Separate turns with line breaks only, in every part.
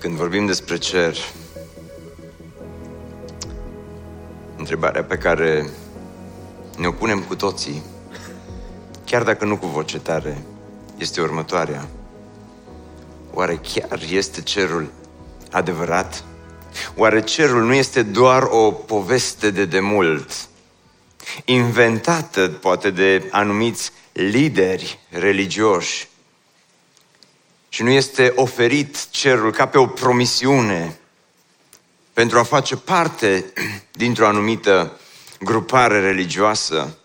Când vorbim despre cer, întrebarea pe care ne-o punem cu toții, chiar dacă nu cu voce tare, este următoarea. Oare chiar este cerul adevărat? Oare cerul nu este doar o poveste de demult, inventată poate de anumiți lideri religioși, și nu este oferit cerul ca pe o promisiune pentru a face parte dintr-o anumită grupare religioasă,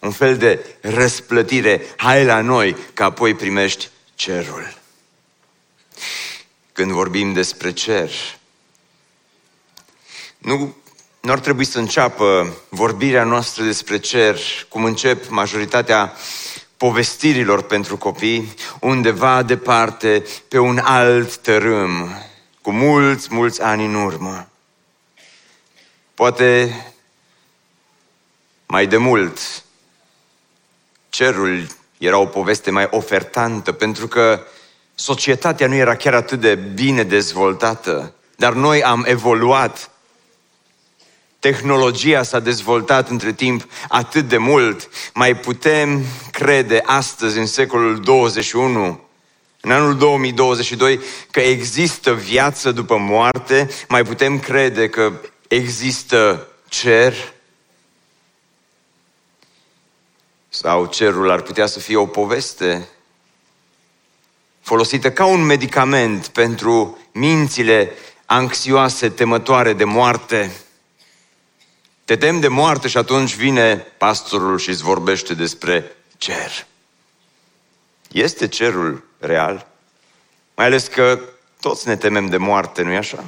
un fel de răsplătire, hai la noi, că apoi primești cerul. Când vorbim despre cer, nu, nu ar trebui să înceapă vorbirea noastră despre cer, cum încep majoritatea povestirilor pentru copii, undeva departe, pe un alt tărâm, cu mulți, mulți ani în urmă. Poate mai de mult, cerul era o poveste mai ofertantă, pentru că societatea nu era chiar atât de bine dezvoltată, dar noi am evoluat Tehnologia s-a dezvoltat între timp atât de mult, mai putem crede astăzi, în secolul 21, în anul 2022, că există viață după moarte, mai putem crede că există cer? Sau cerul ar putea să fie o poveste folosită ca un medicament pentru mințile anxioase, temătoare de moarte? Te tem de moarte și atunci vine pastorul și îți vorbește despre cer. Este cerul real? Mai ales că toți ne temem de moarte, nu-i așa?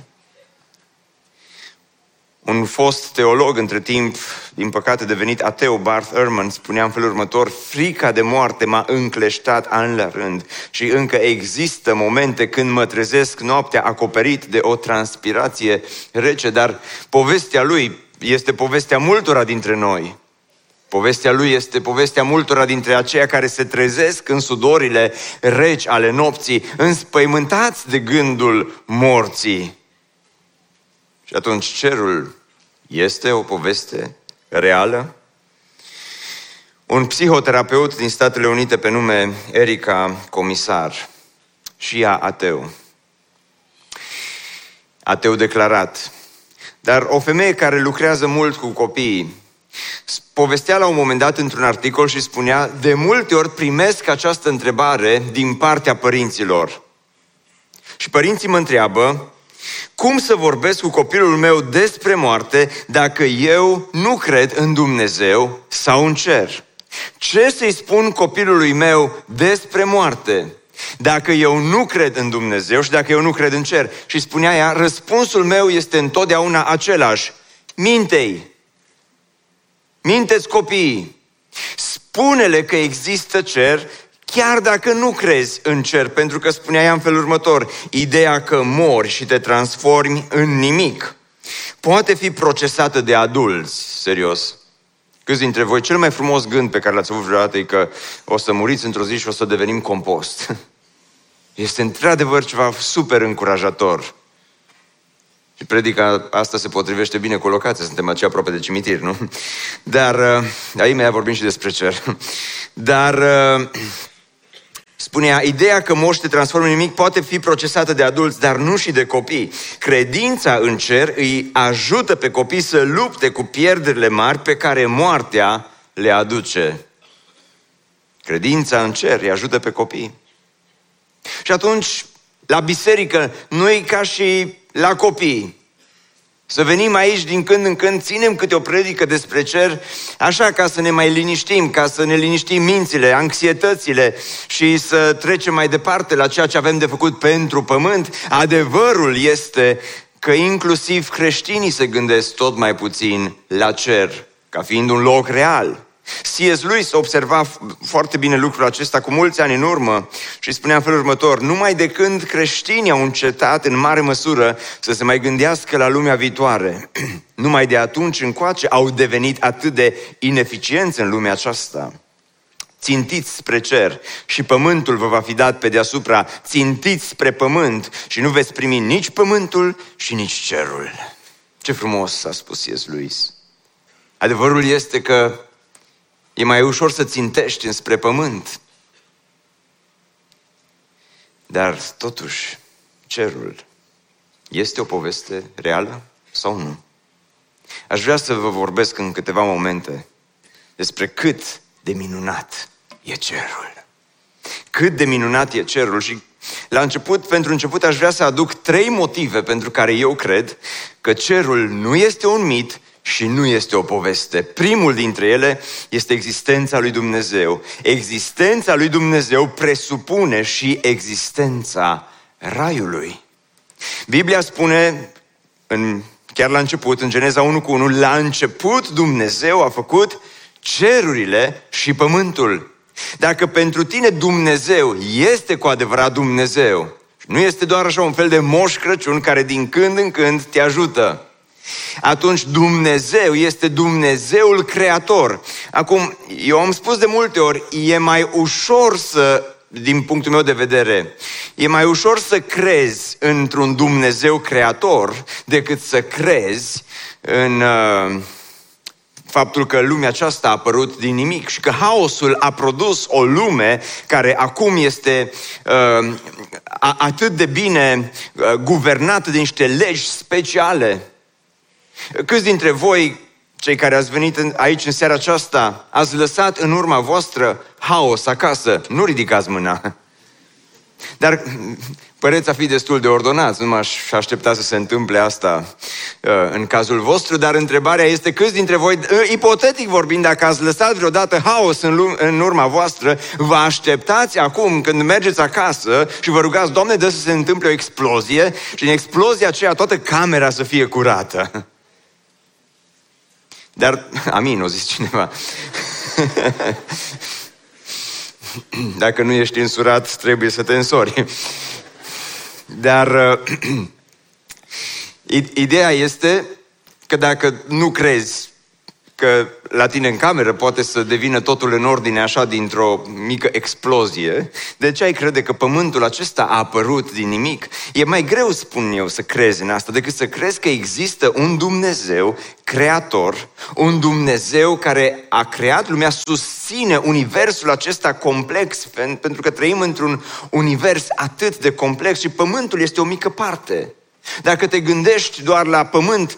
Un fost teolog între timp, din păcate devenit ateu, Barth Ehrman, spunea în felul următor, frica de moarte m-a încleștat an la rând și încă există momente când mă trezesc noaptea acoperit de o transpirație rece, dar povestea lui este povestea multora dintre noi. Povestea lui este povestea multora dintre aceia care se trezesc în sudorile reci ale nopții, înspăimântați de gândul morții. Și atunci cerul este o poveste reală? Un psihoterapeut din Statele Unite pe nume Erica Comisar și ea ateu. Ateu declarat. Dar o femeie care lucrează mult cu copiii, povestea la un moment dat într-un articol și spunea, de multe ori primesc această întrebare din partea părinților. Și părinții mă întreabă, cum să vorbesc cu copilul meu despre moarte dacă eu nu cred în Dumnezeu sau în cer? Ce să-i spun copilului meu despre moarte? Dacă eu nu cred în Dumnezeu și dacă eu nu cred în cer. Și spunea ea, răspunsul meu este întotdeauna același. Mintei. Minteți copiii. Spune-le că există cer chiar dacă nu crezi în cer, pentru că spunea ea în felul următor, ideea că mori și te transformi în nimic poate fi procesată de adulți, serios. Câți dintre voi, cel mai frumos gând pe care l-ați avut vreodată e că o să muriți într-o zi și o să devenim compost. Este într-adevăr ceva super încurajator. Și predica asta se potrivește bine cu locația, suntem aici aproape de cimitir, nu? Dar, uh, aici mai vorbim și despre cer. Dar, uh, spunea, ideea că moși te transformă în nimic poate fi procesată de adulți, dar nu și de copii. Credința în cer îi ajută pe copii să lupte cu pierderile mari pe care moartea le aduce. Credința în cer îi ajută pe copii. Și atunci, la biserică, noi ca și la copii, să venim aici din când în când, ținem câte o predică despre cer, așa ca să ne mai liniștim, ca să ne liniștim mințile, anxietățile și să trecem mai departe la ceea ce avem de făcut pentru pământ. Adevărul este că inclusiv creștinii se gândesc tot mai puțin la cer, ca fiind un loc real. C.S. Lewis observa foarte bine lucrul acesta cu mulți ani în urmă și spunea în felul următor, numai de când creștinii au încetat în mare măsură să se mai gândească la lumea viitoare, numai de atunci încoace au devenit atât de ineficienți în lumea aceasta. Țintiți spre cer și pământul vă va fi dat pe deasupra, țintiți spre pământ și nu veți primi nici pământul și nici cerul. Ce frumos a spus C.S. Lewis. Adevărul este că E mai ușor să țintești înspre pământ. Dar, totuși, cerul este o poveste reală sau nu? Aș vrea să vă vorbesc în câteva momente despre cât de minunat e cerul. Cât de minunat e cerul și la început, pentru început, aș vrea să aduc trei motive pentru care eu cred că cerul nu este un mit, și nu este o poveste. Primul dintre ele este existența lui Dumnezeu. Existența lui Dumnezeu presupune și existența raiului. Biblia spune, în, chiar la început, în Geneza 1 cu 1, la început Dumnezeu a făcut cerurile și pământul. Dacă pentru tine Dumnezeu este cu adevărat Dumnezeu, nu este doar așa un fel de moș Crăciun care din când în când te ajută, atunci Dumnezeu este Dumnezeul creator. Acum, eu am spus de multe ori, e mai ușor să, din punctul meu de vedere, e mai ușor să crezi într-un Dumnezeu creator decât să crezi în uh, faptul că lumea aceasta a apărut din nimic și că haosul a produs o lume care acum este uh, atât de bine uh, guvernată de niște legi speciale. Câți dintre voi, cei care ați venit aici în seara aceasta, ați lăsat în urma voastră haos acasă? Nu ridicați mâna. Dar păreți a fi destul de ordonați, nu m-aș aștepta să se întâmple asta uh, în cazul vostru, dar întrebarea este câți dintre voi, uh, ipotetic vorbind, dacă ați lăsat vreodată haos în, în urma voastră, vă așteptați acum când mergeți acasă și vă rugați, Doamne, dă să se întâmple o explozie și în explozia aceea toată camera să fie curată. Dar, amin, o zis cineva. Dacă nu ești însurat, trebuie să te însori. Dar ideea este că dacă nu crezi că la tine în cameră poate să devină totul în ordine așa dintr-o mică explozie, de ce ai crede că pământul acesta a apărut din nimic? E mai greu, spun eu, să crezi în asta decât să crezi că există un Dumnezeu creator, un Dumnezeu care a creat lumea, susține universul acesta complex, pentru că trăim într-un univers atât de complex și pământul este o mică parte. Dacă te gândești doar la pământ,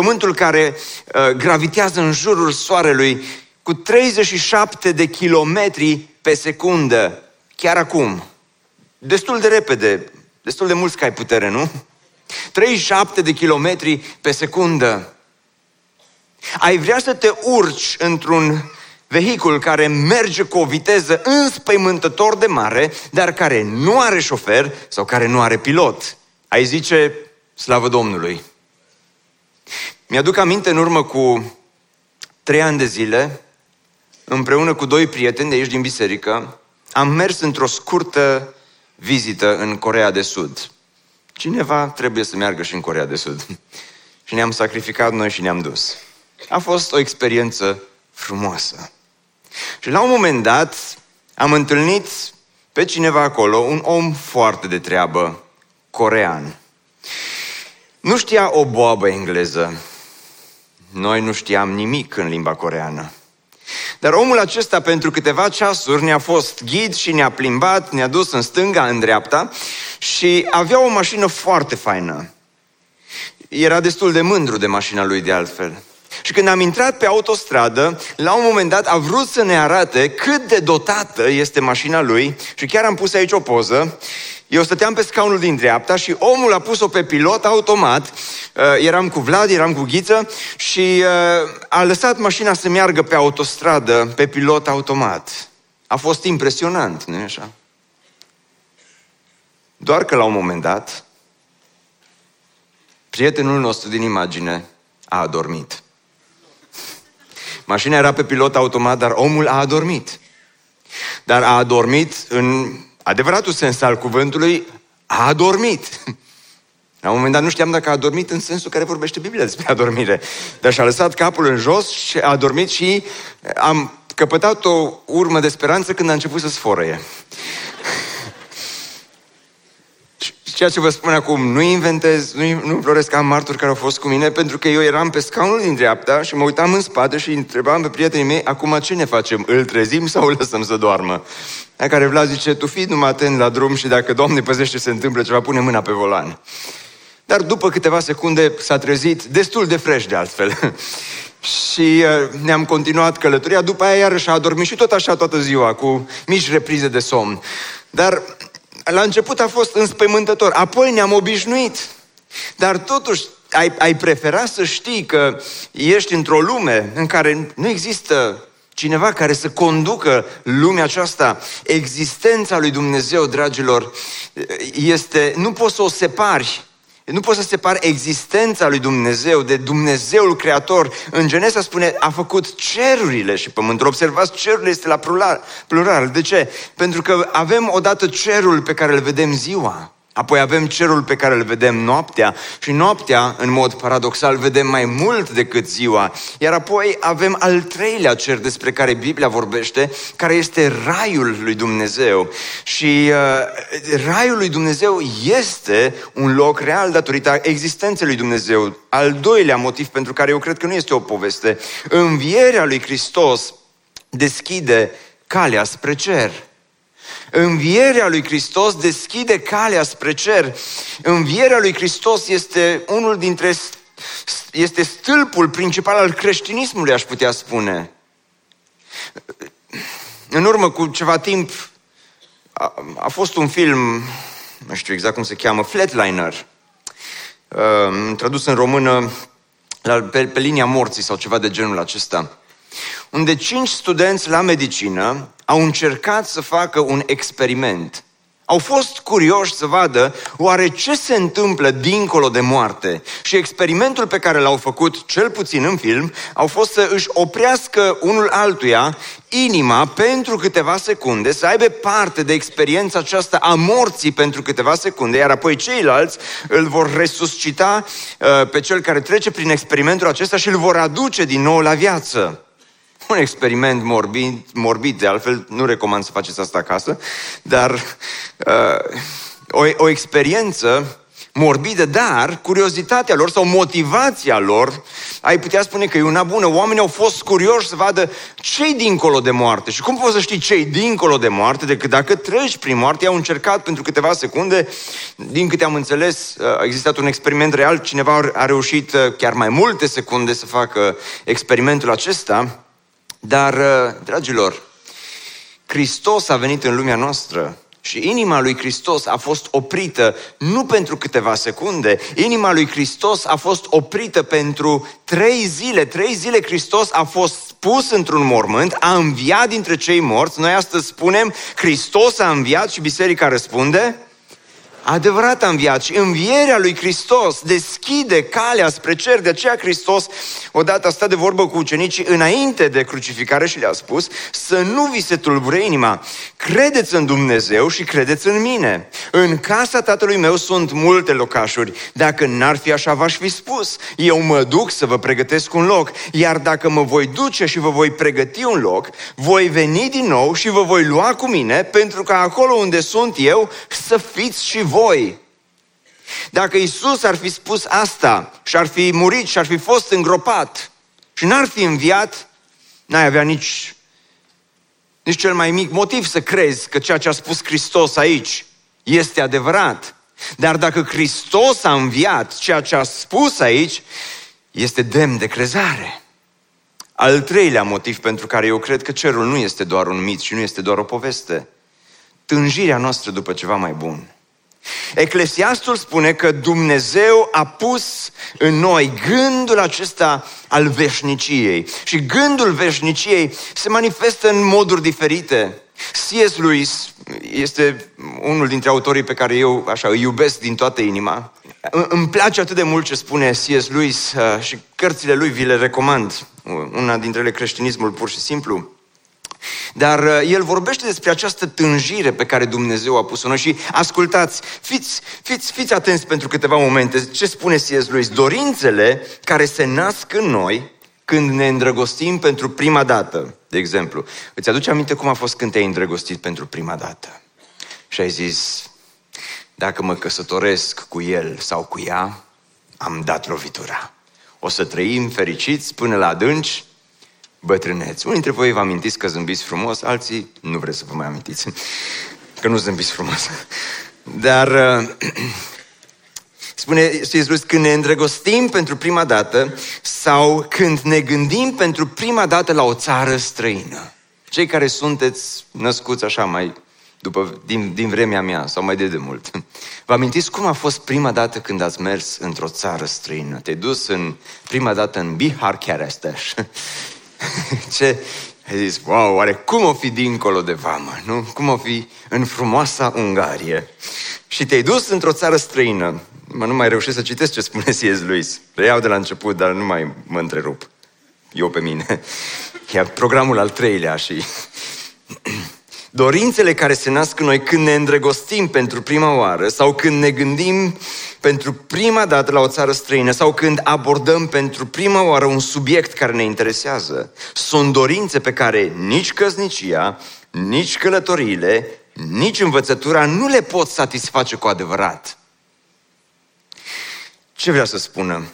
pământul care uh, gravitează în jurul soarelui cu 37 de kilometri pe secundă, chiar acum, destul de repede, destul de mult ai putere, nu? 37 de kilometri pe secundă. Ai vrea să te urci într-un vehicul care merge cu o viteză înspăimântător de mare, dar care nu are șofer sau care nu are pilot. Ai zice, slavă Domnului. Mi-aduc aminte în urmă cu trei ani de zile, împreună cu doi prieteni de aici din biserică, am mers într-o scurtă vizită în Corea de Sud. Cineva trebuie să meargă și în Corea de Sud. și ne-am sacrificat noi și ne-am dus. A fost o experiență frumoasă. Și la un moment dat am întâlnit pe cineva acolo, un om foarte de treabă, corean. Nu știa o boabă engleză. Noi nu știam nimic în limba coreană. Dar omul acesta pentru câteva ceasuri ne-a fost ghid și ne-a plimbat, ne-a dus în stânga, în dreapta și avea o mașină foarte faină. Era destul de mândru de mașina lui de altfel. Și când am intrat pe autostradă, la un moment dat a vrut să ne arate cât de dotată este mașina lui și chiar am pus aici o poză eu stăteam pe scaunul din dreapta și omul a pus-o pe pilot automat. Uh, eram cu Vlad, eram cu Ghiță și uh, a lăsat mașina să meargă pe autostradă pe pilot automat. A fost impresionant, nu așa? Doar că la un moment dat, prietenul nostru din imagine a adormit. Mașina era pe pilot automat, dar omul a adormit. Dar a adormit în adevăratul sens al cuvântului, a adormit. La un moment dat nu știam dacă a adormit în sensul care vorbește Biblia despre adormire. Dar și-a lăsat capul în jos și a adormit și am căpătat o urmă de speranță când a început să sfărăie. Ceea ce vă spun acum, nu inventez, nu, nu floresc am martori care au fost cu mine, pentru că eu eram pe scaunul din dreapta și mă uitam în spate și întrebam pe prietenii mei, acum ce ne facem? Îl trezim sau îl lăsăm să doarmă? Aia care Vlad zice, tu fii numai atent la drum și dacă Doamne păzește se întâmplă ceva, pune mâna pe volan. Dar după câteva secunde s-a trezit destul de fresh de altfel. și uh, ne-am continuat călătoria. După aia iarăși a adormit și tot așa toată ziua, cu mici reprize de somn. Dar la început a fost înspăimântător, apoi ne-am obișnuit. Dar totuși ai, ai prefera să știi că ești într-o lume în care nu există cineva care să conducă lumea aceasta. Existența lui Dumnezeu, dragilor, este, nu poți să o separi nu poți să separi existența lui Dumnezeu de Dumnezeul Creator. În Genesa spune, a făcut cerurile și pământul. Observați, cerurile este la plural. plural. De ce? Pentru că avem odată cerul pe care îl vedem ziua. Apoi avem cerul pe care îl vedem noaptea și noaptea, în mod paradoxal, vedem mai mult decât ziua. Iar apoi avem al treilea cer despre care Biblia vorbește, care este raiul lui Dumnezeu. Și uh, raiul lui Dumnezeu este un loc real datorită existenței lui Dumnezeu. Al doilea motiv pentru care eu cred că nu este o poveste, învierea lui Hristos deschide calea spre cer. Învierea lui Hristos deschide calea spre cer. Învierea lui Hristos este unul dintre este stâlpul principal al creștinismului, aș putea spune. În urmă cu ceva timp a, a fost un film, nu știu exact cum se cheamă, Flatliner, uh, tradus în română la, pe, pe linia morții sau ceva de genul acesta unde cinci studenți la medicină au încercat să facă un experiment. Au fost curioși să vadă oare ce se întâmplă dincolo de moarte. Și experimentul pe care l-au făcut, cel puțin în film, au fost să își oprească unul altuia inima pentru câteva secunde, să aibă parte de experiența aceasta a morții pentru câteva secunde, iar apoi ceilalți îl vor resuscita uh, pe cel care trece prin experimentul acesta și îl vor aduce din nou la viață un experiment morbid, morbid, de altfel nu recomand să faceți asta acasă, dar uh, o, o experiență morbidă, dar curiozitatea lor sau motivația lor, ai putea spune că e una bună. Oamenii au fost curioși să vadă ce dincolo de moarte. Și cum poți să știi ce dincolo de moarte decât dacă treci prin moarte? Au încercat pentru câteva secunde, din câte am înțeles, a existat un experiment real, cineva a reușit uh, chiar mai multe secunde să facă experimentul acesta. Dar, uh, dragilor, Hristos a venit în lumea noastră și inima lui Hristos a fost oprită nu pentru câteva secunde, inima lui Hristos a fost oprită pentru trei zile. Trei zile Hristos a fost pus într-un mormânt, a înviat dintre cei morți. Noi astăzi spunem, Hristos a înviat și biserica răspunde, adevărat a înviat și învierea lui Hristos deschide calea spre cer. De aceea Hristos odată a stat de vorbă cu ucenicii înainte de crucificare și le-a spus să nu vi se tulbure inima. Credeți în Dumnezeu și credeți în mine. În casa tatălui meu sunt multe locașuri. Dacă n-ar fi așa, v-aș fi spus. Eu mă duc să vă pregătesc un loc. Iar dacă mă voi duce și vă voi pregăti un loc, voi veni din nou și vă voi lua cu mine, pentru că acolo unde sunt eu, să fiți și voi. Dacă Isus ar fi spus asta și ar fi murit și ar fi fost îngropat și n-ar fi înviat, n-ai avea nici, nici cel mai mic motiv să crezi că ceea ce a spus Hristos aici este adevărat. Dar dacă Hristos a înviat ceea ce a spus aici, este demn de crezare. Al treilea motiv pentru care eu cred că cerul nu este doar un mit și nu este doar o poveste. Tânjirea noastră după ceva mai bun. Eclesiastul spune că Dumnezeu a pus în noi gândul acesta al veșniciei. Și gândul veșniciei se manifestă în moduri diferite. C.S. Lewis este unul dintre autorii pe care eu așa îi iubesc din toată inima. Îmi place atât de mult ce spune C.S. Lewis uh, și cărțile lui vi le recomand. Una dintre ele creștinismul pur și simplu. Dar uh, el vorbește despre această tânjire pe care Dumnezeu a pus-o noi și ascultați, fiți, fiți, fiți atenți pentru câteva momente. Ce spune C.S. Lewis? Dorințele care se nasc în noi când ne îndrăgostim pentru prima dată, de exemplu. Îți aduce aminte cum a fost când te-ai îndrăgostit pentru prima dată? Și ai zis, dacă mă căsătoresc cu el sau cu ea, am dat lovitura. O să trăim fericiți până la adânci bătrâneți. Unii dintre voi vă amintiți că zâmbiți frumos, alții nu vreți să vă mai amintiți, că nu zâmbiți frumos. Dar spune Iisus, când ne îndrăgostim pentru prima dată sau când ne gândim pentru prima dată la o țară străină. Cei care sunteți născuți așa mai după, din, din vremea mea sau mai de demult. Vă amintiți cum a fost prima dată când ați mers într-o țară străină? Te-ai dus în, prima dată în Bihar Kerestes. Ce? Ai zis, wow, oare cum o fi dincolo de vamă, nu? Cum o fi în frumoasa Ungarie? Și te-ai dus într-o țară străină. Mă, nu mai reușesc să citesc ce spune C.S. Lewis. Reiau de la început, dar nu mai mă întrerup. Eu pe mine. E programul al treilea și dorințele care se nasc în noi când ne îndrăgostim pentru prima oară sau când ne gândim pentru prima dată la o țară străină sau când abordăm pentru prima oară un subiect care ne interesează, sunt dorințe pe care nici căsnicia, nici călătoriile, nici învățătura nu le pot satisface cu adevărat. Ce vrea să spună?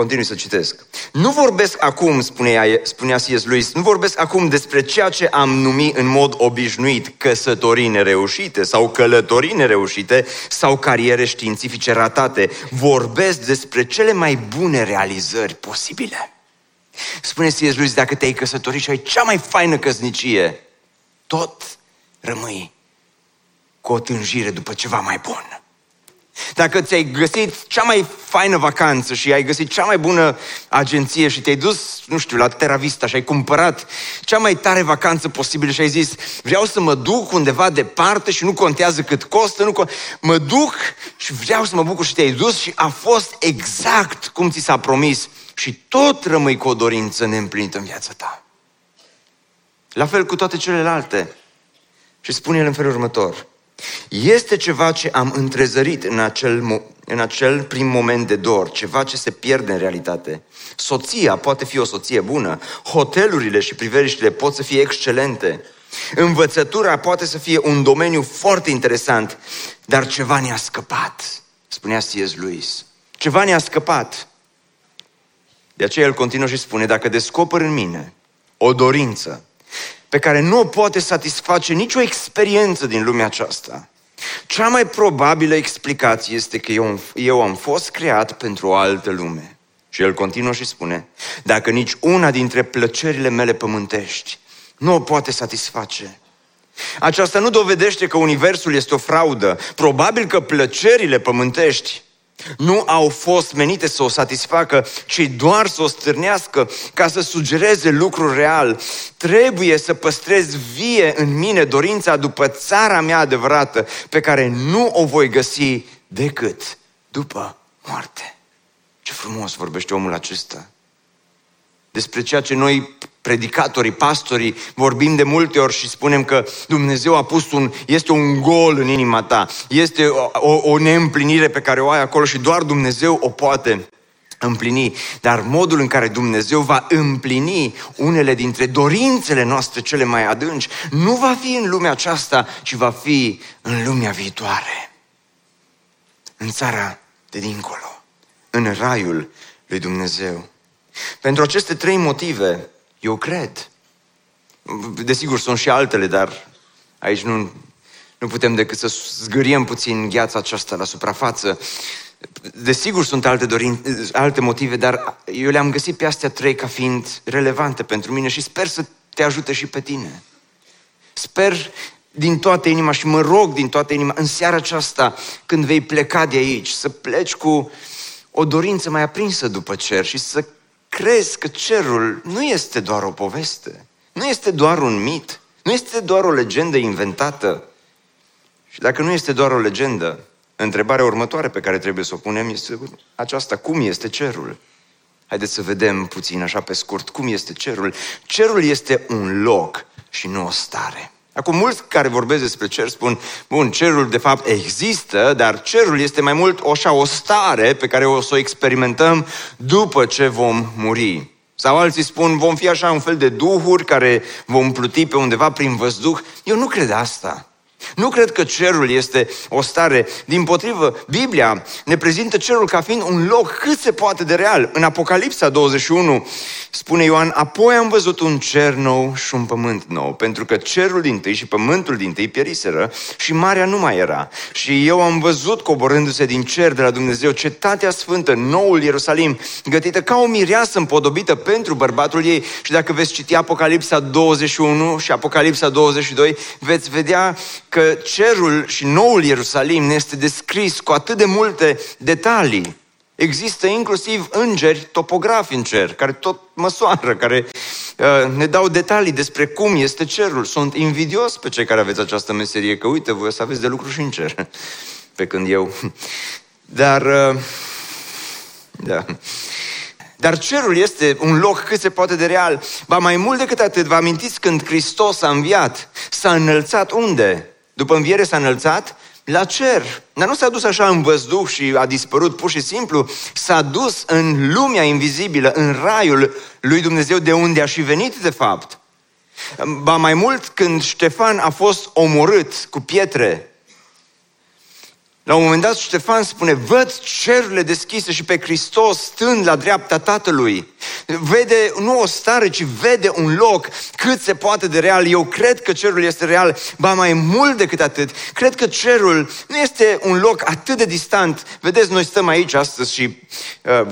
Continui să citesc. Nu vorbesc acum, spunea, spunea C.S. Lewis, nu vorbesc acum despre ceea ce am numit în mod obișnuit căsătorii nereușite sau călătorii nereușite sau cariere științifice ratate. Vorbesc despre cele mai bune realizări posibile. Spune C.S. Lewis, dacă te-ai căsătorit și ai cea mai faină căsnicie, tot rămâi cu o tânjire după ceva mai bun. Dacă ți-ai găsit cea mai faină vacanță și ai găsit cea mai bună agenție și te-ai dus, nu știu, la Terra Vista și ai cumpărat cea mai tare vacanță posibilă și ai zis, vreau să mă duc undeva departe și nu contează cât costă, nu co- mă duc și vreau să mă bucur și te-ai dus și a fost exact cum ți s-a promis și tot rămâi cu o dorință neîmplinită în viața ta. La fel cu toate celelalte. Și spune el în felul următor. Este ceva ce am întrezărit în acel, în acel prim moment de dor, ceva ce se pierde în realitate. Soția poate fi o soție bună, hotelurile și priveliștile pot să fie excelente, învățătura poate să fie un domeniu foarte interesant, dar ceva ne-a scăpat, spunea C.S. Lewis. Ceva ne-a scăpat. De aceea el continuă și spune, dacă descoper în mine o dorință pe care nu o poate satisface nicio experiență din lumea aceasta. Cea mai probabilă explicație este că eu, eu am fost creat pentru o altă lume. Și el continuă și spune, dacă nici una dintre plăcerile mele pământești nu o poate satisface, aceasta nu dovedește că Universul este o fraudă. Probabil că plăcerile pământești nu au fost menite să o satisfacă, ci doar să o stârnească ca să sugereze lucrul real. Trebuie să păstrez vie în mine dorința după țara mea adevărată, pe care nu o voi găsi decât după moarte. Ce frumos vorbește omul acesta. Despre ceea ce noi predicatorii, pastorii, vorbim de multe ori și spunem că Dumnezeu a pus un, este un gol în inima ta, este o, o, o neîmplinire pe care o ai acolo și doar Dumnezeu o poate împlini, dar modul în care Dumnezeu va împlini unele dintre dorințele noastre cele mai adânci nu va fi în lumea aceasta, ci va fi în lumea viitoare. În țara de dincolo, în raiul lui Dumnezeu. Pentru aceste trei motive, eu cred. Desigur, sunt și altele, dar aici nu, nu putem decât să zgâriem puțin gheața aceasta la suprafață. Desigur, sunt alte, dorin, alte motive, dar eu le-am găsit pe astea trei ca fiind relevante pentru mine și sper să te ajute și pe tine. Sper din toată inima și mă rog din toată inima în seara aceasta, când vei pleca de aici, să pleci cu o dorință mai aprinsă după cer și să crezi că cerul nu este doar o poveste, nu este doar un mit, nu este doar o legendă inventată. Și dacă nu este doar o legendă, întrebarea următoare pe care trebuie să o punem este aceasta. Cum este cerul? Haideți să vedem puțin așa pe scurt cum este cerul. Cerul este un loc și nu o stare. Acum, mulți care vorbesc despre cer spun, bun, cerul de fapt există, dar cerul este mai mult așa o stare pe care o să o experimentăm după ce vom muri. Sau alții spun, vom fi așa un fel de duhuri care vom pluti pe undeva prin văzduh. Eu nu cred asta. Nu cred că cerul este o stare. Din potrivă, Biblia ne prezintă cerul ca fiind un loc cât se poate de real. În Apocalipsa 21 spune Ioan, apoi am văzut un cer nou și un pământ nou, pentru că cerul din tâi și pământul din tâi pieriseră și marea nu mai era. Și eu am văzut coborându-se din cer de la Dumnezeu cetatea sfântă, noul Ierusalim, gătită ca o mireasă împodobită pentru bărbatul ei. Și dacă veți citi Apocalipsa 21 și Apocalipsa 22, veți vedea că cerul și noul Ierusalim ne este descris cu atât de multe detalii. Există inclusiv îngeri topografi în cer, care tot măsoară, care uh, ne dau detalii despre cum este cerul. Sunt invidios pe cei care aveți această meserie, că uite, voi să aveți de lucru și în cer, pe când eu. Dar, uh, da. Dar cerul este un loc cât se poate de real. Ba mai mult decât atât, vă amintiți când Hristos a înviat, s-a înălțat unde? După înviere s-a înălțat la cer. Dar nu s-a dus așa în văzduh și a dispărut pur și simplu, s-a dus în lumea invizibilă, în raiul lui Dumnezeu de unde a și venit de fapt. Ba mai mult, când Ștefan a fost omorât cu pietre, la un moment dat Ștefan spune, văd cerurile deschise și pe Hristos stând la dreapta Tatălui. Vede nu o stare, ci vede un loc cât se poate de real. Eu cred că cerul este real, ba mai mult decât atât. Cred că cerul nu este un loc atât de distant. Vedeți, noi stăm aici astăzi și uh,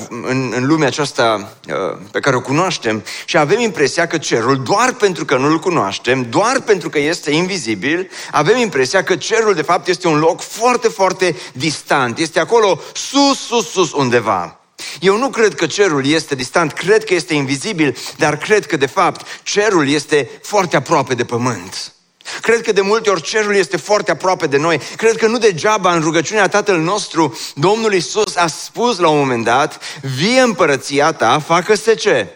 în, în lumea aceasta uh, pe care o cunoaștem și avem impresia că cerul, doar pentru că nu-l cunoaștem, doar pentru că este invizibil, avem impresia că cerul de fapt este un loc foarte, foarte distant, este acolo sus, sus, sus undeva. Eu nu cred că cerul este distant, cred că este invizibil, dar cred că de fapt cerul este foarte aproape de pământ. Cred că de multe ori cerul este foarte aproape de noi. Cred că nu degeaba în rugăciunea Tatăl nostru, Domnul Isus a spus la un moment dat, vie împărăția ta, facă-se ce?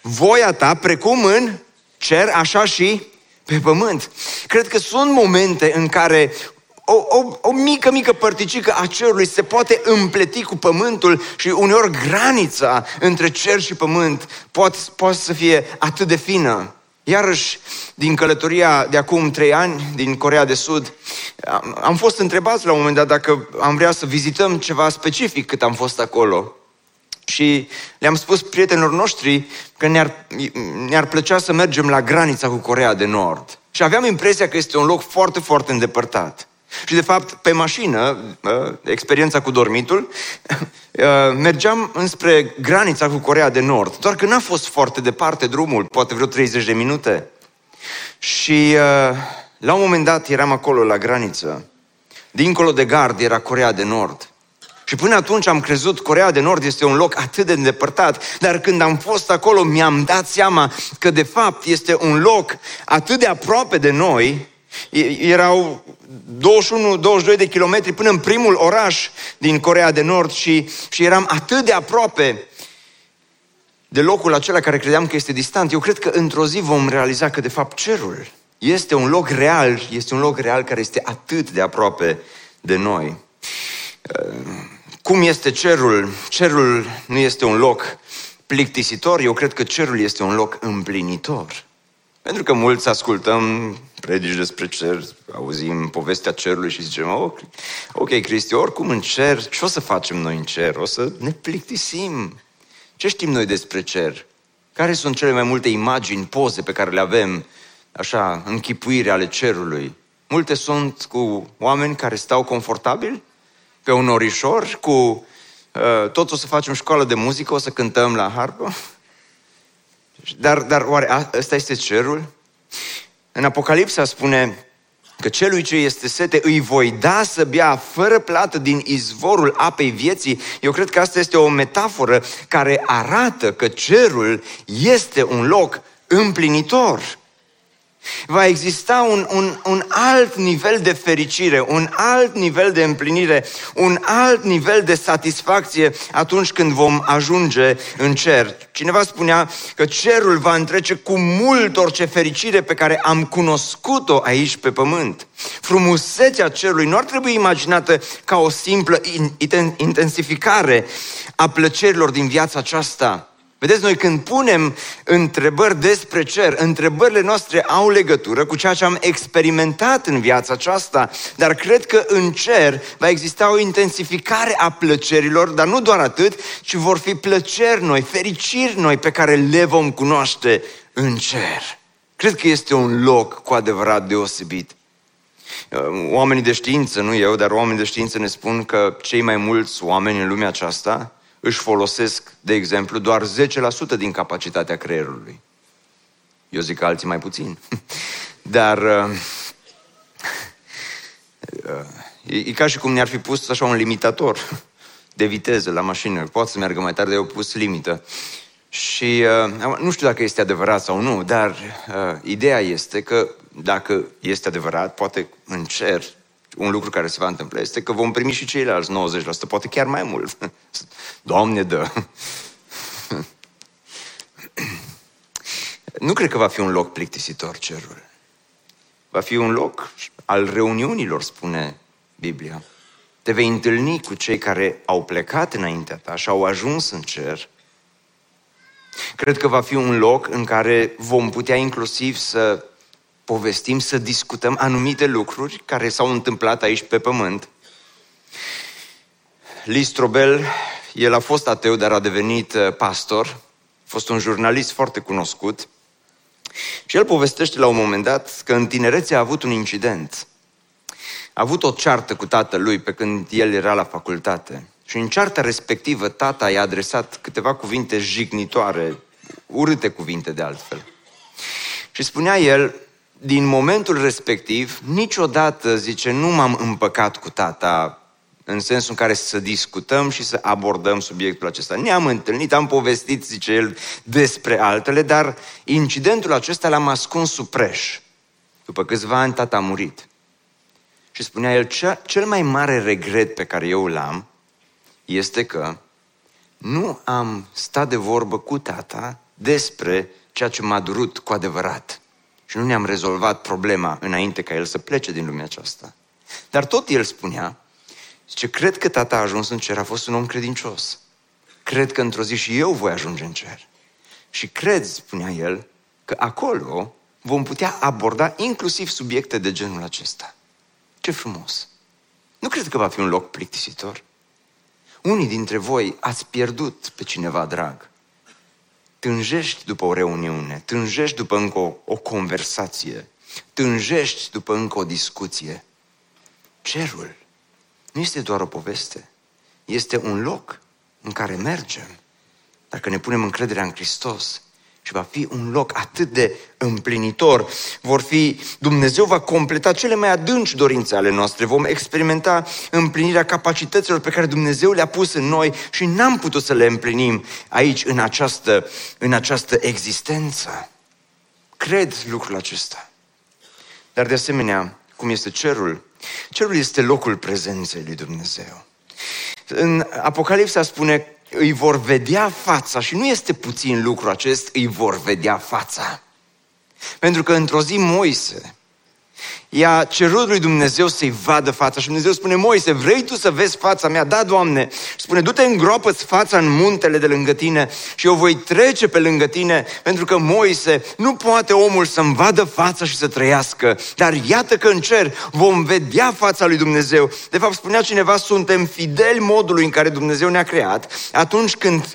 Voia ta, precum în cer, așa și pe pământ. Cred că sunt momente în care o, o, o mică, mică părticică a cerului se poate împleti cu pământul și uneori granița între cer și pământ poate, poate să fie atât de fină. Iarăși, din călătoria de acum trei ani, din Corea de Sud, am, am fost întrebați la un moment dat dacă am vrea să vizităm ceva specific cât am fost acolo. Și le-am spus prietenilor noștri că ne-ar, ne-ar plăcea să mergem la granița cu Corea de Nord. Și aveam impresia că este un loc foarte, foarte îndepărtat. Și de fapt, pe mașină, ă, experiența cu dormitul, ă, mergeam înspre granița cu Corea de Nord. Doar că n-a fost foarte departe drumul, poate vreo 30 de minute. Și ă, la un moment dat eram acolo la graniță. Dincolo de gard era Corea de Nord. Și până atunci am crezut Corea de Nord este un loc atât de îndepărtat, dar când am fost acolo mi-am dat seama că de fapt este un loc atât de aproape de noi, erau 21-22 de kilometri până în primul oraș din Corea de Nord și, și eram atât de aproape de locul acela care credeam că este distant. Eu cred că într-o zi vom realiza că de fapt cerul este un loc real, este un loc real care este atât de aproape de noi. Cum este cerul? Cerul nu este un loc plictisitor, eu cred că cerul este un loc împlinitor. Pentru că mulți ascultăm predici despre cer, auzim povestea cerului și zicem, oh, ok, Cristi, oricum în cer, ce o să facem noi în cer? O să ne plictisim. Ce știm noi despre cer? Care sunt cele mai multe imagini, poze pe care le avem, așa, închipuire ale cerului? Multe sunt cu oameni care stau confortabil pe un orișor, cu uh, toți o să facem școală de muzică, o să cântăm la harpă. Dar, dar oare ăsta este cerul? În Apocalipsa spune că celui ce este sete îi voi da să bea fără plată din izvorul apei vieții. Eu cred că asta este o metaforă care arată că cerul este un loc împlinitor. Va exista un, un, un alt nivel de fericire, un alt nivel de împlinire, un alt nivel de satisfacție atunci când vom ajunge în cer. Cineva spunea că cerul va întrece cu mult orice fericire pe care am cunoscut-o aici pe pământ. Frumusețea cerului nu ar trebui imaginată ca o simplă intensificare a plăcerilor din viața aceasta, Vedeți, noi când punem întrebări despre cer, întrebările noastre au legătură cu ceea ce am experimentat în viața aceasta, dar cred că în cer va exista o intensificare a plăcerilor, dar nu doar atât, ci vor fi plăceri noi, fericiri noi pe care le vom cunoaște în cer. Cred că este un loc cu adevărat deosebit. Oamenii de știință, nu eu, dar oamenii de știință ne spun că cei mai mulți oameni în lumea aceasta își folosesc, de exemplu, doar 10% din capacitatea creierului. Eu zic că alții mai puțin. Dar uh, uh, e, e ca și cum ne-ar fi pus așa un limitator de viteză la mașină. Poate să meargă mai tare, dar eu pus limită. Și uh, nu știu dacă este adevărat sau nu, dar uh, ideea este că dacă este adevărat, poate în cer un lucru care se va întâmpla este că vom primi și ceilalți 90%, poate chiar mai mult. Doamne dă! Nu cred că va fi un loc plictisitor cerul. Va fi un loc al reuniunilor, spune Biblia. Te vei întâlni cu cei care au plecat înaintea ta și au ajuns în cer. Cred că va fi un loc în care vom putea inclusiv să povestim, să discutăm anumite lucruri care s-au întâmplat aici pe pământ. Listrobel, el a fost ateu, dar a devenit uh, pastor, a fost un jurnalist foarte cunoscut. Și el povestește la un moment dat că în tinerețe a avut un incident. A avut o ceartă cu tatălui pe când el era la facultate. Și în cearta respectivă, tata i-a adresat câteva cuvinte jignitoare, urâte cuvinte de altfel. Și spunea el, din momentul respectiv, niciodată, zice, nu m-am împăcat cu tata în sensul în care să discutăm și să abordăm subiectul acesta. Ne-am întâlnit, am povestit, zice el, despre altele, dar incidentul acesta l-am ascuns sub preș. După câțiva ani, tata a murit. Și spunea el, cel mai mare regret pe care eu l-am este că nu am stat de vorbă cu tata despre ceea ce m-a durut cu adevărat și nu ne-am rezolvat problema înainte ca el să plece din lumea aceasta. Dar tot el spunea, zice, cred că tata a ajuns în cer, a fost un om credincios. Cred că într-o zi și eu voi ajunge în cer. Și cred, spunea el, că acolo vom putea aborda inclusiv subiecte de genul acesta. Ce frumos! Nu cred că va fi un loc plictisitor. Unii dintre voi ați pierdut pe cineva drag tânjești după o reuniune, tânjești după încă o, o conversație, tânjești după încă o discuție. Cerul nu este doar o poveste, este un loc în care mergem. Dacă ne punem încrederea în Hristos, și va fi un loc atât de împlinitor. Vor fi, Dumnezeu va completa cele mai adânci dorințe ale noastre. Vom experimenta împlinirea capacităților pe care Dumnezeu le-a pus în noi și n-am putut să le împlinim aici, în această, în această existență. Cred lucrul acesta. Dar de asemenea, cum este cerul? Cerul este locul prezenței lui Dumnezeu. În Apocalipsa spune îi vor vedea fața și nu este puțin lucru acest, îi vor vedea fața. Pentru că într-o zi Moise i-a cerut lui Dumnezeu să-i vadă fața și Dumnezeu spune, Moise, vrei tu să vezi fața mea? Da, Doamne. Și spune, du-te îngropă fața în muntele de lângă tine și eu voi trece pe lângă tine, pentru că Moise nu poate omul să-mi vadă fața și să trăiască. Dar iată că în cer vom vedea fața lui Dumnezeu. De fapt, spunea cineva, suntem fideli modului în care Dumnezeu ne-a creat atunci când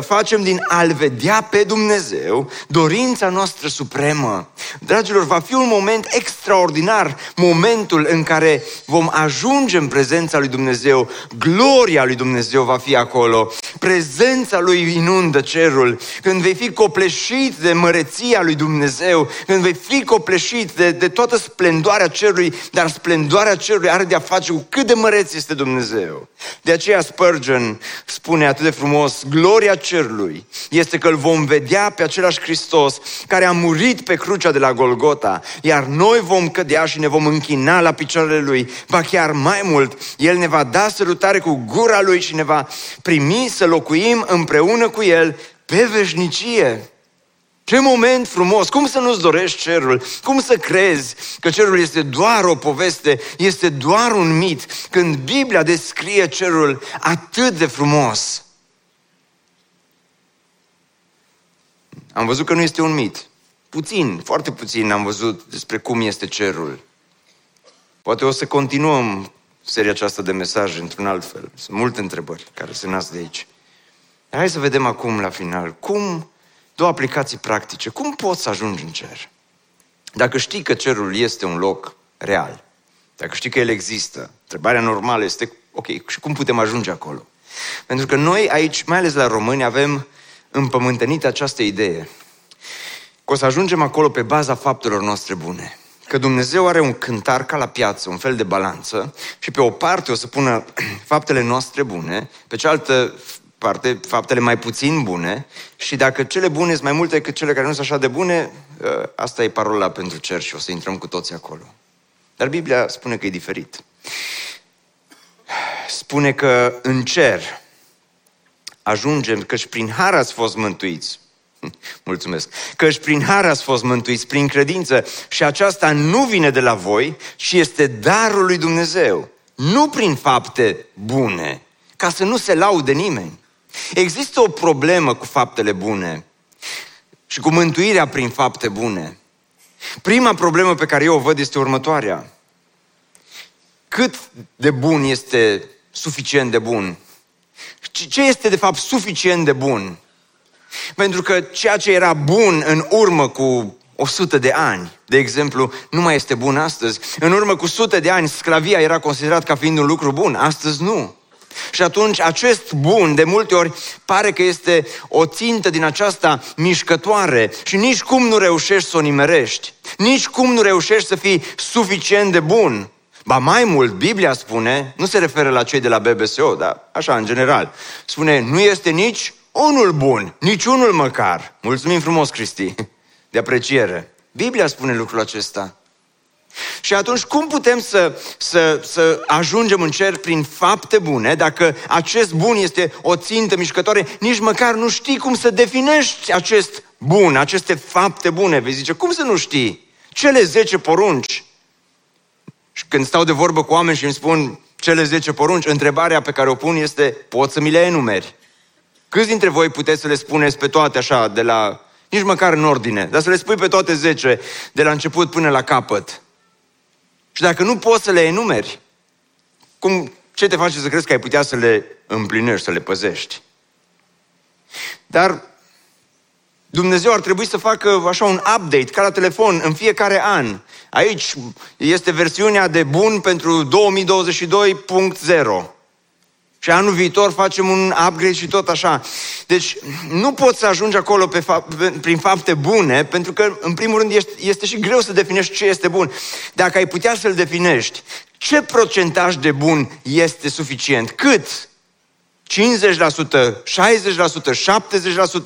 facem din a-L vedea pe Dumnezeu dorința noastră supremă. Dragilor, va fi un moment extraordinar, momentul în care vom ajunge în prezența lui Dumnezeu, gloria lui Dumnezeu va fi acolo, prezența lui inundă cerul, când vei fi copleșit de măreția lui Dumnezeu, când vei fi copleșit de, de toată splendoarea cerului, dar splendoarea cerului are de-a face cu cât de măreț este Dumnezeu. De aceea Spurgeon spune atât de frumos, gloria gloria cerului este că îl vom vedea pe același Hristos care a murit pe crucea de la Golgota, iar noi vom cădea și ne vom închina la picioarele Lui. Ba chiar mai mult, El ne va da sărutare cu gura Lui și ne va primi să locuim împreună cu El pe veșnicie. Ce moment frumos! Cum să nu-ți dorești cerul? Cum să crezi că cerul este doar o poveste, este doar un mit, când Biblia descrie cerul atât de frumos? Am văzut că nu este un mit. Puțin, foarte puțin am văzut despre cum este cerul. Poate o să continuăm seria aceasta de mesaje într-un alt fel. Sunt multe întrebări care se nasc de aici. Hai să vedem acum la final cum două aplicații practice. Cum poți să ajungi în cer? Dacă știi că cerul este un loc real, dacă știi că el există, întrebarea normală este, ok, și cum putem ajunge acolo? Pentru că noi aici, mai ales la români, avem împământenită această idee că o să ajungem acolo pe baza faptelor noastre bune. Că Dumnezeu are un cântar ca la piață, un fel de balanță și pe o parte o să pună faptele noastre bune, pe cealaltă parte faptele mai puțin bune și dacă cele bune sunt mai multe decât cele care nu sunt așa de bune, ă, asta e parola pentru cer și o să intrăm cu toții acolo. Dar Biblia spune că e diferit. Spune că în cer ajungem, căci prin har ați fost mântuiți. Mulțumesc. Căci prin har ați fost mântuiți, prin credință și aceasta nu vine de la voi, ci este darul lui Dumnezeu. Nu prin fapte bune, ca să nu se laude nimeni. Există o problemă cu faptele bune și cu mântuirea prin fapte bune. Prima problemă pe care eu o văd este următoarea. Cât de bun este suficient de bun? Ce este de fapt suficient de bun? Pentru că ceea ce era bun în urmă cu 100 de ani, de exemplu, nu mai este bun astăzi. În urmă cu sute de ani, sclavia era considerat ca fiind un lucru bun, astăzi nu. Și atunci acest bun de multe ori pare că este o țintă din aceasta mișcătoare și nici cum nu reușești să o nimerești. Nici cum nu reușești să fii suficient de bun. Ba mai mult, Biblia spune, nu se referă la cei de la BBSO, dar așa în general, spune, nu este nici unul bun, nici unul măcar. Mulțumim frumos, Cristi, de apreciere. Biblia spune lucrul acesta. Și atunci cum putem să, să, să ajungem în cer prin fapte bune dacă acest bun este o țintă mișcătoare, nici măcar nu știi cum să definești acest bun, aceste fapte bune. Vei zice, cum să nu știi? Cele 10 porunci. Și când stau de vorbă cu oameni și îmi spun cele 10 porunci, întrebarea pe care o pun este, poți să mi le enumeri? Câți dintre voi puteți să le spuneți pe toate așa, de la, nici măcar în ordine, dar să le spui pe toate 10, de la început până la capăt? Și dacă nu poți să le enumeri, cum, ce te face să crezi că ai putea să le împlinești, să le păzești? Dar Dumnezeu ar trebui să facă așa un update, ca la telefon, în fiecare an. Aici este versiunea de bun pentru 2022.0. Și anul viitor facem un upgrade și tot așa. Deci nu poți să ajungi acolo pe fa- prin fapte bune, pentru că, în primul rând, este, este și greu să definești ce este bun. Dacă ai putea să-l definești, ce procentaj de bun este suficient? Cât? 50%, 60%,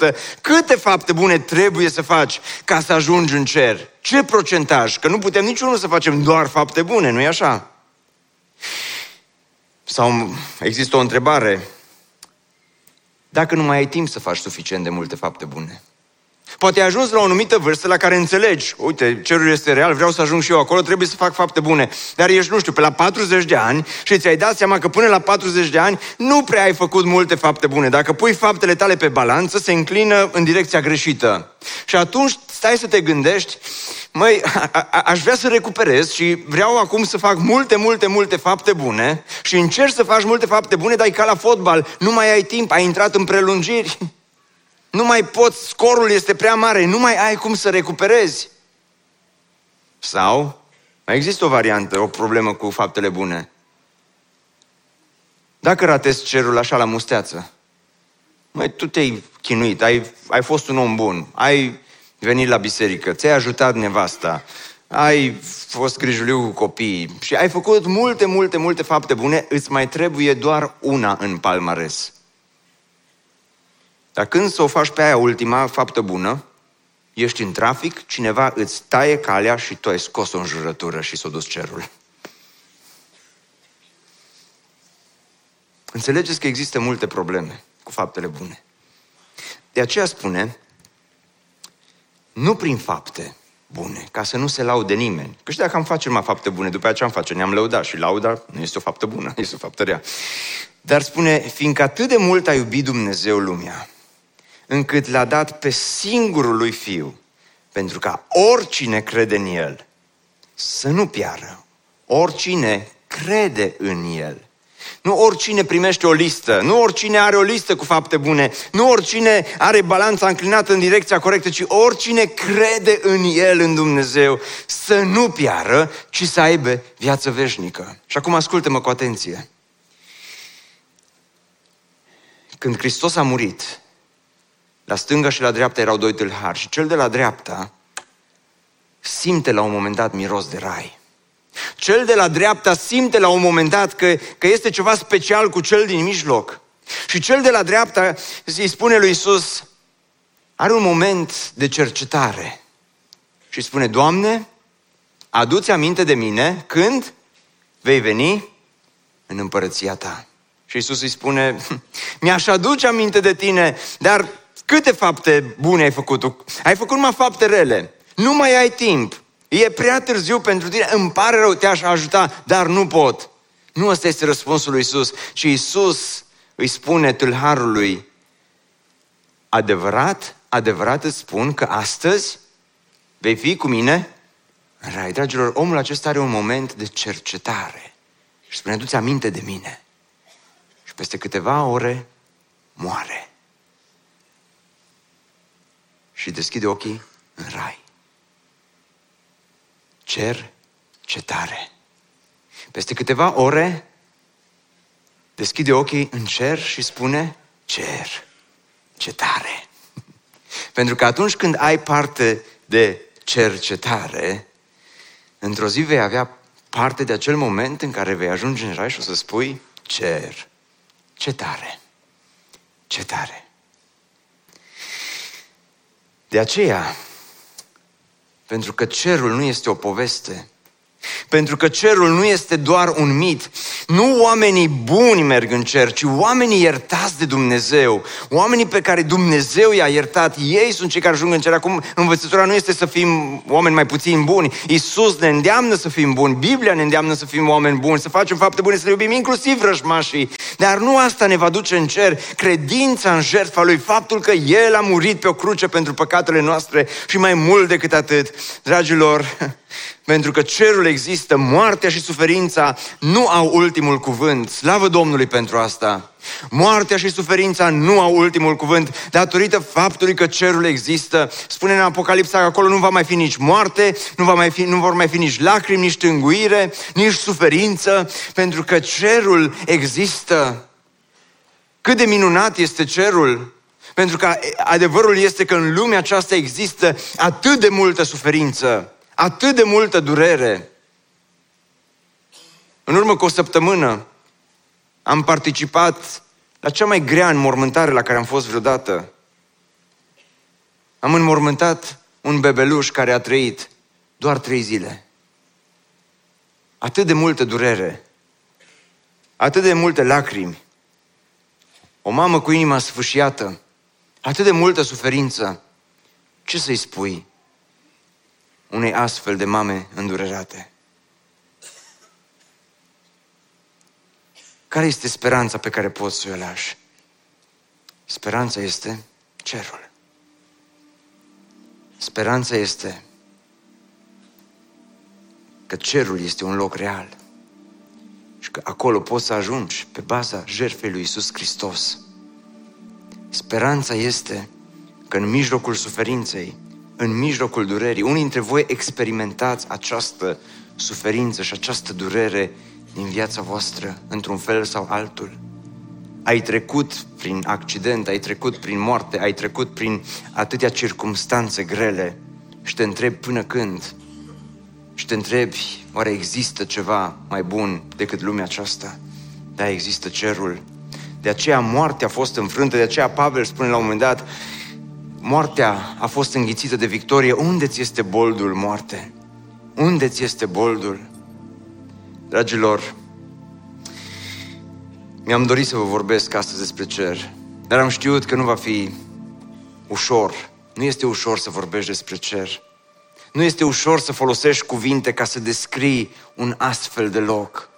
70%, câte fapte bune trebuie să faci ca să ajungi în cer? Ce procentaj? Că nu putem niciunul să facem doar fapte bune, nu-i așa? Sau există o întrebare, dacă nu mai ai timp să faci suficient de multe fapte bune? Poate ai ajuns la o anumită vârstă la care înțelegi, uite, cerul este real, vreau să ajung și eu acolo, trebuie să fac fapte bune. Dar ești, nu știu, pe la 40 de ani și ți-ai dat seama că până la 40 de ani nu prea ai făcut multe fapte bune. Dacă pui faptele tale pe balanță, se înclină în direcția greșită. Și atunci stai să te gândești, măi, a- a- aș vrea să recuperez și vreau acum să fac multe, multe, multe fapte bune și încerci să faci multe fapte bune, dar e ca la fotbal, nu mai ai timp, ai intrat în prelungiri. Nu mai poți, scorul este prea mare, nu mai ai cum să recuperezi. Sau mai există o variantă, o problemă cu faptele bune. Dacă ratezi cerul așa la musteață, mai tu te-ai chinuit, ai, ai fost un om bun, ai venit la biserică, ți-ai ajutat nevasta, ai fost grijuliu cu copiii și ai făcut multe, multe, multe fapte bune, îți mai trebuie doar una în palmares. Dar când să o faci pe aia ultima faptă bună, ești în trafic, cineva îți taie calea și tu ai scos-o în jurătură și s-o dus cerul. Înțelegeți că există multe probleme cu faptele bune. De aceea spune, nu prin fapte bune, ca să nu se laude nimeni. Că și dacă am face numai fapte bune, după aceea am face, ne-am lăudat și lauda nu este o faptă bună, este o faptă rea. Dar spune, fiindcă atât de mult a iubit Dumnezeu lumea, încât l-a dat pe singurul lui Fiu, pentru ca oricine crede în El să nu piară. Oricine crede în El nu oricine primește o listă, nu oricine are o listă cu fapte bune, nu oricine are balanța înclinată în direcția corectă, ci oricine crede în El, în Dumnezeu, să nu piară, ci să aibă viață veșnică. Și acum ascultă-mă cu atenție. Când Hristos a murit, la stânga și la dreapta erau doi tâlhari și cel de la dreapta simte la un moment dat miros de rai. Cel de la dreapta simte la un moment dat că, că este ceva special cu cel din mijloc. Și cel de la dreapta îi spune lui Isus, are un moment de cercetare. Și spune, Doamne, aduți aminte de mine când vei veni în împărăția ta. Și Isus îi spune, mi-aș aduce aminte de tine, dar câte fapte bune ai făcut? Ai făcut numai fapte rele. Nu mai ai timp. E prea târziu pentru tine, îmi pare rău, te-aș ajuta, dar nu pot. Nu ăsta este răspunsul lui Isus, ci Isus îi spune tâlharului, adevărat, adevărat îți spun că astăzi vei fi cu mine în rai. Dragilor, omul acesta are un moment de cercetare și spune, du-ți aminte de mine. Și peste câteva ore moare. Și deschide ochii în rai cer cetare. Peste câteva ore deschide ochii în cer și spune cer cetare. Pentru că atunci când ai parte de cercetare, într-o zi vei avea parte de acel moment în care vei ajunge în rai și o să spui cer, cetare, cetare. De aceea, pentru că cerul nu este o poveste. Pentru că cerul nu este doar un mit. Nu oamenii buni merg în cer, ci oamenii iertați de Dumnezeu. Oamenii pe care Dumnezeu i-a iertat, ei sunt cei care ajung în cer. Acum, învățătura nu este să fim oameni mai puțin buni. Isus ne îndeamnă să fim buni. Biblia ne îndeamnă să fim oameni buni, să facem fapte bune, să ne iubim inclusiv rășmașii. Dar nu asta ne va duce în cer. Credința în jertfa Lui, faptul că El a murit pe o cruce pentru păcatele noastre și mai mult decât atât. Dragilor, pentru că cerul există, moartea și suferința nu au ultimul cuvânt. Slavă Domnului pentru asta! Moartea și suferința nu au ultimul cuvânt datorită faptului că cerul există. Spune în Apocalipsa că acolo nu va mai fi nici moarte, nu, va mai fi, nu vor mai fi nici lacrimi, nici tânguire, nici suferință, pentru că cerul există. Cât de minunat este cerul! Pentru că adevărul este că în lumea aceasta există atât de multă suferință atât de multă durere. În urmă cu o săptămână am participat la cea mai grea înmormântare la care am fost vreodată. Am înmormântat un bebeluș care a trăit doar trei zile. Atât de multă durere, atât de multe lacrimi, o mamă cu inima sfâșiată, atât de multă suferință. Ce să-i spui? unei astfel de mame îndurerate? Care este speranța pe care poți să o lași? Speranța este cerul. Speranța este că cerul este un loc real și că acolo poți să ajungi pe baza jertfei lui Isus Hristos. Speranța este că în mijlocul suferinței în mijlocul durerii. Unii dintre voi experimentați această suferință și această durere din viața voastră, într-un fel sau altul. Ai trecut prin accident, ai trecut prin moarte, ai trecut prin atâtea circumstanțe grele și te întrebi până când. Și te întrebi, oare există ceva mai bun decât lumea aceasta? Da, există cerul. De aceea moartea a fost înfrântă, de aceea Pavel spune la un moment dat, moartea a fost înghițită de victorie. Unde ți este boldul, moarte? Unde ți este boldul? Dragilor, mi-am dorit să vă vorbesc astăzi despre cer, dar am știut că nu va fi ușor. Nu este ușor să vorbești despre cer. Nu este ușor să folosești cuvinte ca să descrii un astfel de loc.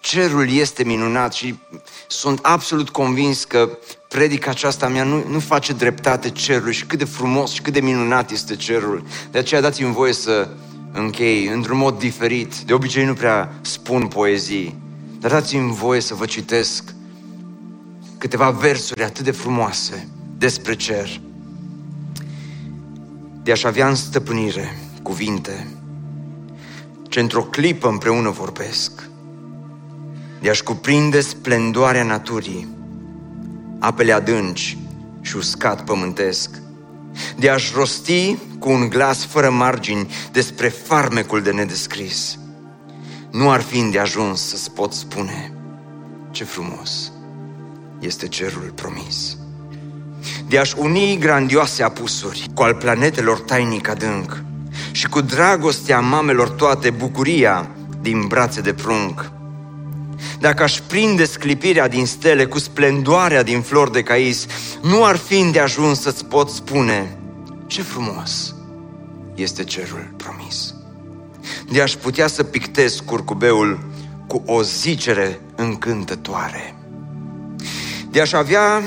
Cerul este minunat și sunt absolut convins că predica aceasta mea nu, nu face dreptate cerului și cât de frumos și cât de minunat este cerul. De aceea dați-mi voie să închei într-un mod diferit. De obicei nu prea spun poezii, dar dați-mi voie să vă citesc câteva versuri atât de frumoase despre cer. De aș avea în stăpânire cuvinte ce într-o clipă împreună vorbesc, de aș cuprinde splendoarea naturii, apele adânci și uscat pământesc, de aș rosti cu un glas fără margini despre farmecul de nedescris. Nu ar fi de ajuns să-ți pot spune ce frumos este cerul promis. De aș uni grandioase apusuri cu al planetelor tainic adânc și cu dragostea mamelor toate bucuria din brațe de prunc. Dacă aș prinde sclipirea din stele cu splendoarea din flori de cais, nu ar fi de ajuns să-ți pot spune ce frumos este cerul promis. De aș putea să pictez curcubeul cu o zicere încântătoare. De aș avea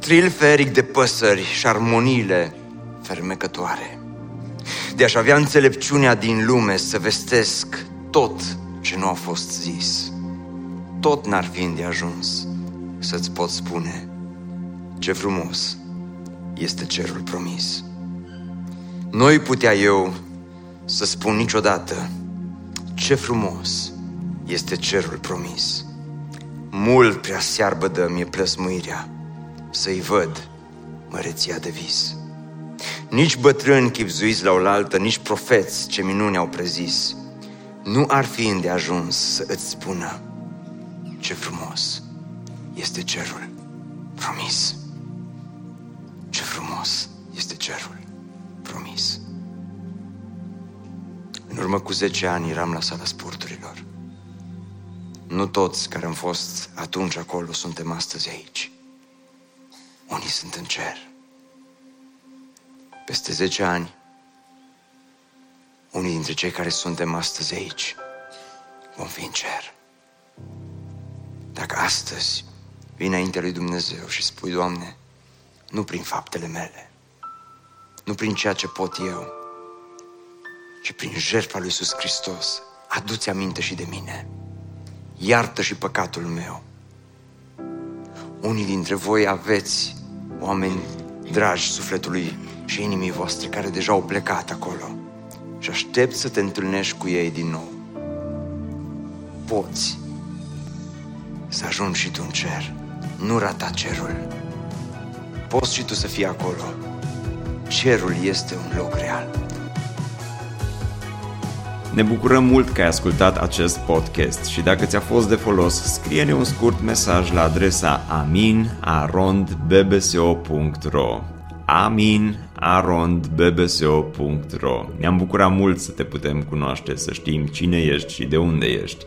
tril feric de păsări și armoniile fermecătoare. De aș avea înțelepciunea din lume să vestesc tot ce nu a fost zis. Tot n-ar fi de ajuns să-ți pot spune ce frumos este cerul promis. Noi putea eu să spun niciodată ce frumos este cerul promis. Mult prea searbă dă mie plăsmuirea să-i văd măreția de vis. Nici bătrâni chipzuiți la oaltă, nici profeți ce minuni au prezis, nu ar fi de ajuns să îți spună ce frumos este cerul promis. Ce frumos este cerul promis. În urmă cu 10 ani eram la sala sporturilor. Nu toți care am fost atunci acolo suntem astăzi aici. Unii sunt în cer. Peste 10 ani, unii dintre cei care suntem astăzi aici vom fi în cer. Dacă astăzi vii înainte lui Dumnezeu și spui, Doamne, nu prin faptele mele, nu prin ceea ce pot eu, ci prin jertfa lui Iisus Hristos, adu-ți aminte și de mine. Iartă și păcatul meu. Unii dintre voi aveți oameni dragi sufletului și inimii voastre care deja au plecat acolo și aștept să te întâlnești cu ei din nou. Poți să ajungi și tu în cer. Nu rata cerul. Poți și tu să fii acolo. Cerul este un loc real.
Ne bucurăm mult că ai ascultat acest podcast și dacă ți-a fost de folos, scrie-ne un scurt mesaj la adresa aminarondbbso.ro aminarondbbso.ro Ne-am bucurat mult să te putem cunoaște, să știm cine ești și de unde ești.